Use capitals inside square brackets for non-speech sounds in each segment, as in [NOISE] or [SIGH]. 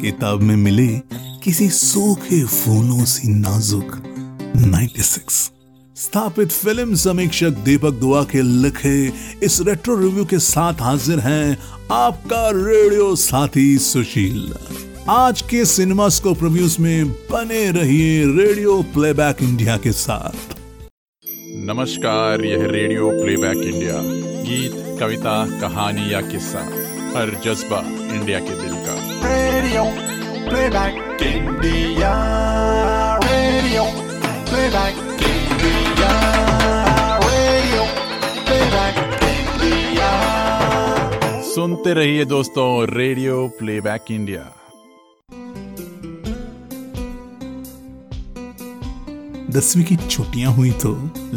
किताब में मिले किसी सूखे फूलों सी नाजुक 96 स्थापित फ़िल्म समीक्षक दीपक दुआ के लिखे इस रेट्रो रिव्यू के साथ हाजिर हैं आपका रेडियो साथी सुशील। आज के सिनेमा सिनेमास्कोप रिव्यूज़ में बने रहिए रेडियो प्लेबैक इंडिया के साथ। नमस्कार, यह रेडियो प्लेबैक इंडिया गीत, कविता, कहानी या किस्सा, हर जज्बा इंडिया के दिल का। Radio Playback India. Radio Playback India. Radio Playback India. सुनते रहिए दोस्तों रेडियो प्लेबैक इंडिया दसवीं की छुट्टियाँ हुई तो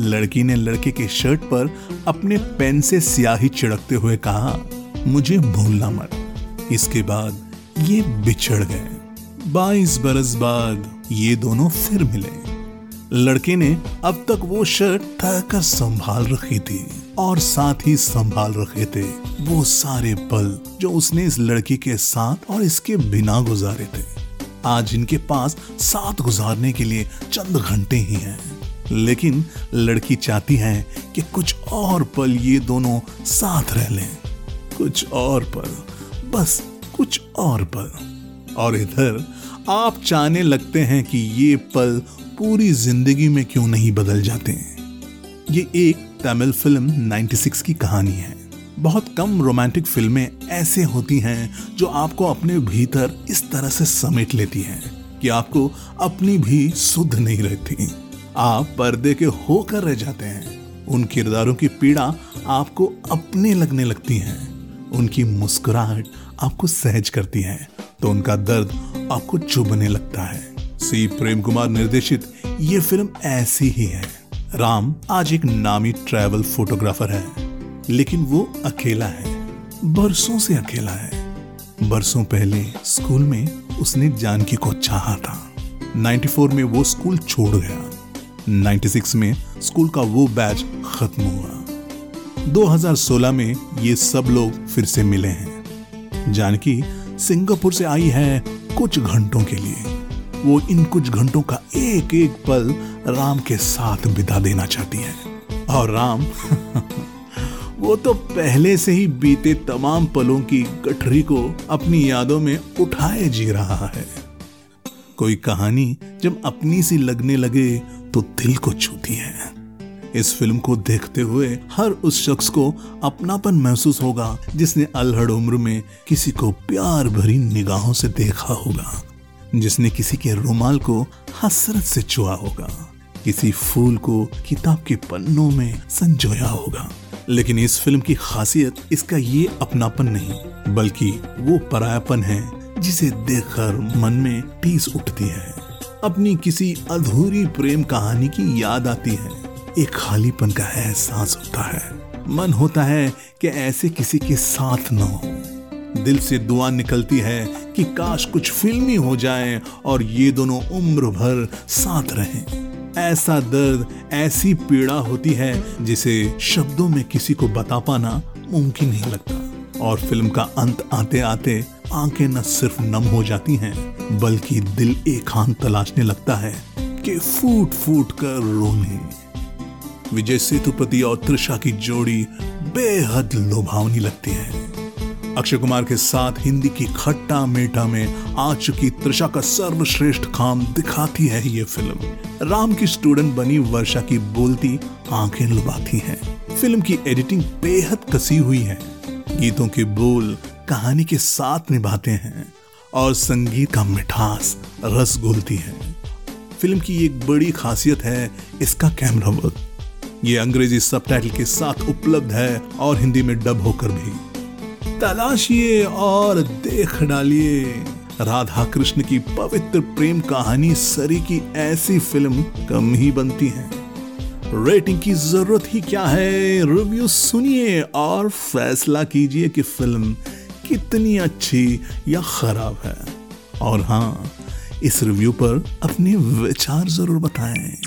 लड़की ने लड़के के शर्ट पर अपने पेन से स्याही छिड़कते हुए कहा मुझे भूलना मत इसके बाद ये बिछड़ गए। बाईस बरस बाद ये दोनों फिर मिले। लड़के ने अब तक वो शर्ट तहकर संभाल रखी थी और साथ ही संभाल रखे थे वो सारे पल जो उसने इस लड़की के साथ और इसके बिना गुजारे थे। आज इनके पास साथ गुजारने के लिए चंद घंटे ही हैं। लेकिन लड़की चाहती है कि कुछ और पल ये दोनों साथ रह लें। कुछ और पल, बस कुछ और पल। और इधर, आप चाहने लगते हैं कि ये पल पूरी ज़िंदगी में क्यों नहीं बदल जाते हैं? ये एक तमिल फ़िल्म 96 की कहानी है। बहुत कम रोमांटिक फ़िल्में ऐसे होती हैं जो आपको अपने भीतर इस तरह से समेट लेती हैं कि आपको अपनी भी सुध नहीं रहती। आप पर्दे के होकर रह जाते हैं। उन किरदारों की पीड़ा आपको अपने लगने लगती है। उनकी मुस्कुराहट आपको सहज करती है तो उनका दर्द आपको चुभने लगता है। सी. प्रेम कुमार निर्देशित ये फ़िल्म ऐसी ही है। राम आज एक नामी ट्रैवल फोटोग्राफर है, लेकिन वो अकेला है। बरसों से अकेला है। बरसों पहले स्कूल में उसने जानकी को चाहा था। 94 में वो स्कूल छोड़ गया। 96 में स्कूल का वो बैच खत्म हुआ। 2016 में ये सब लोग फिर से मिले हैं। जानकी सिंगापुर से आई है कुछ घंटों के लिए। वो इन कुछ घंटों का एक एक पल राम के साथ बिता देना चाहती है। और राम, [LAUGHS] वो तो पहले से ही बीते तमाम पलों की गठरी को अपनी यादों में उठाए जी रहा है। कोई कहानी जब अपनी सी लगने लगे तो दिल को छूती है। इस फ़िल्म को देखते हुए हर उस शख्स को अपनापन महसूस होगा, जिसने अल्हड़ उम्र में किसी को प्यार भरी निगाहों से देखा होगा, जिसने किसी के रुमाल को हसरत से छुआ होगा, किसी फूल को किताब के पन्नों में संजोया होगा। लेकिन इस फ़िल्म की खासियत इसका ये अपनापन नहीं, बल्कि वो परायापन है, जिसे देखकर मन में टीस उठती है। अपनी किसी अधूरी प्रेम कहानी की याद आती है। एक खालीपन का एहसास होता है। मन होता है कि ऐसे किसी के साथ न हो। दिल से दुआ निकलती है कि काश कुछ फिल्मी हो जाए और ये दोनों उम्र भर साथ रहें। ऐसा दर्द, ऐसी पीड़ा होती है जिसे शब्दों में किसी को बता पाना मुमकिन नहीं लगता। और फ़िल्म का अंत आते आते आँखें न सिर्फ़ नम हो जाती हैं, बल्कि दिल एकांत तलाशने लगता है कि फूट फूट कर रोने। विजय सेतुपति और त्रिशा की जोड़ी बेहद लुभावनी लगती है। अक्षय कुमार के साथ हिंदी की खट्टा मीठा में आ चुकी त्रिशा का सर्वश्रेष्ठ काम दिखाती है ये फ़िल्म। राम की स्टूडेंट बनी वर्षा की बोलती, आँखें लुभाती हैं। फ़िल्म की एडिटिंग बेहद कसी हुई है। गीतों के बोल, कहानी के साथ निभाते हैं और संगीत का मिठास रस घुलती है। फ़िल्म की एक बड़ी खासियत है इसका कैमरा वर्क ये अंग्रेज़ी सबटाइटल के साथ उपलब्ध है और हिंदी में डब होकर भी। तलाशिए और देख डालिए। राधा कृष्ण की पवित्र प्रेम कहानी सरी की ऐसी फ़िल्म कम ही बनती है। रेटिंग की ज़रूरत ही क्या है? रिव्यू सुनिए और फैसला कीजिए कि फ़िल्म कितनी अच्छी या खराब है। और हाँ इस रिव्यू पर अपने विचार ज़रूर बताएँ।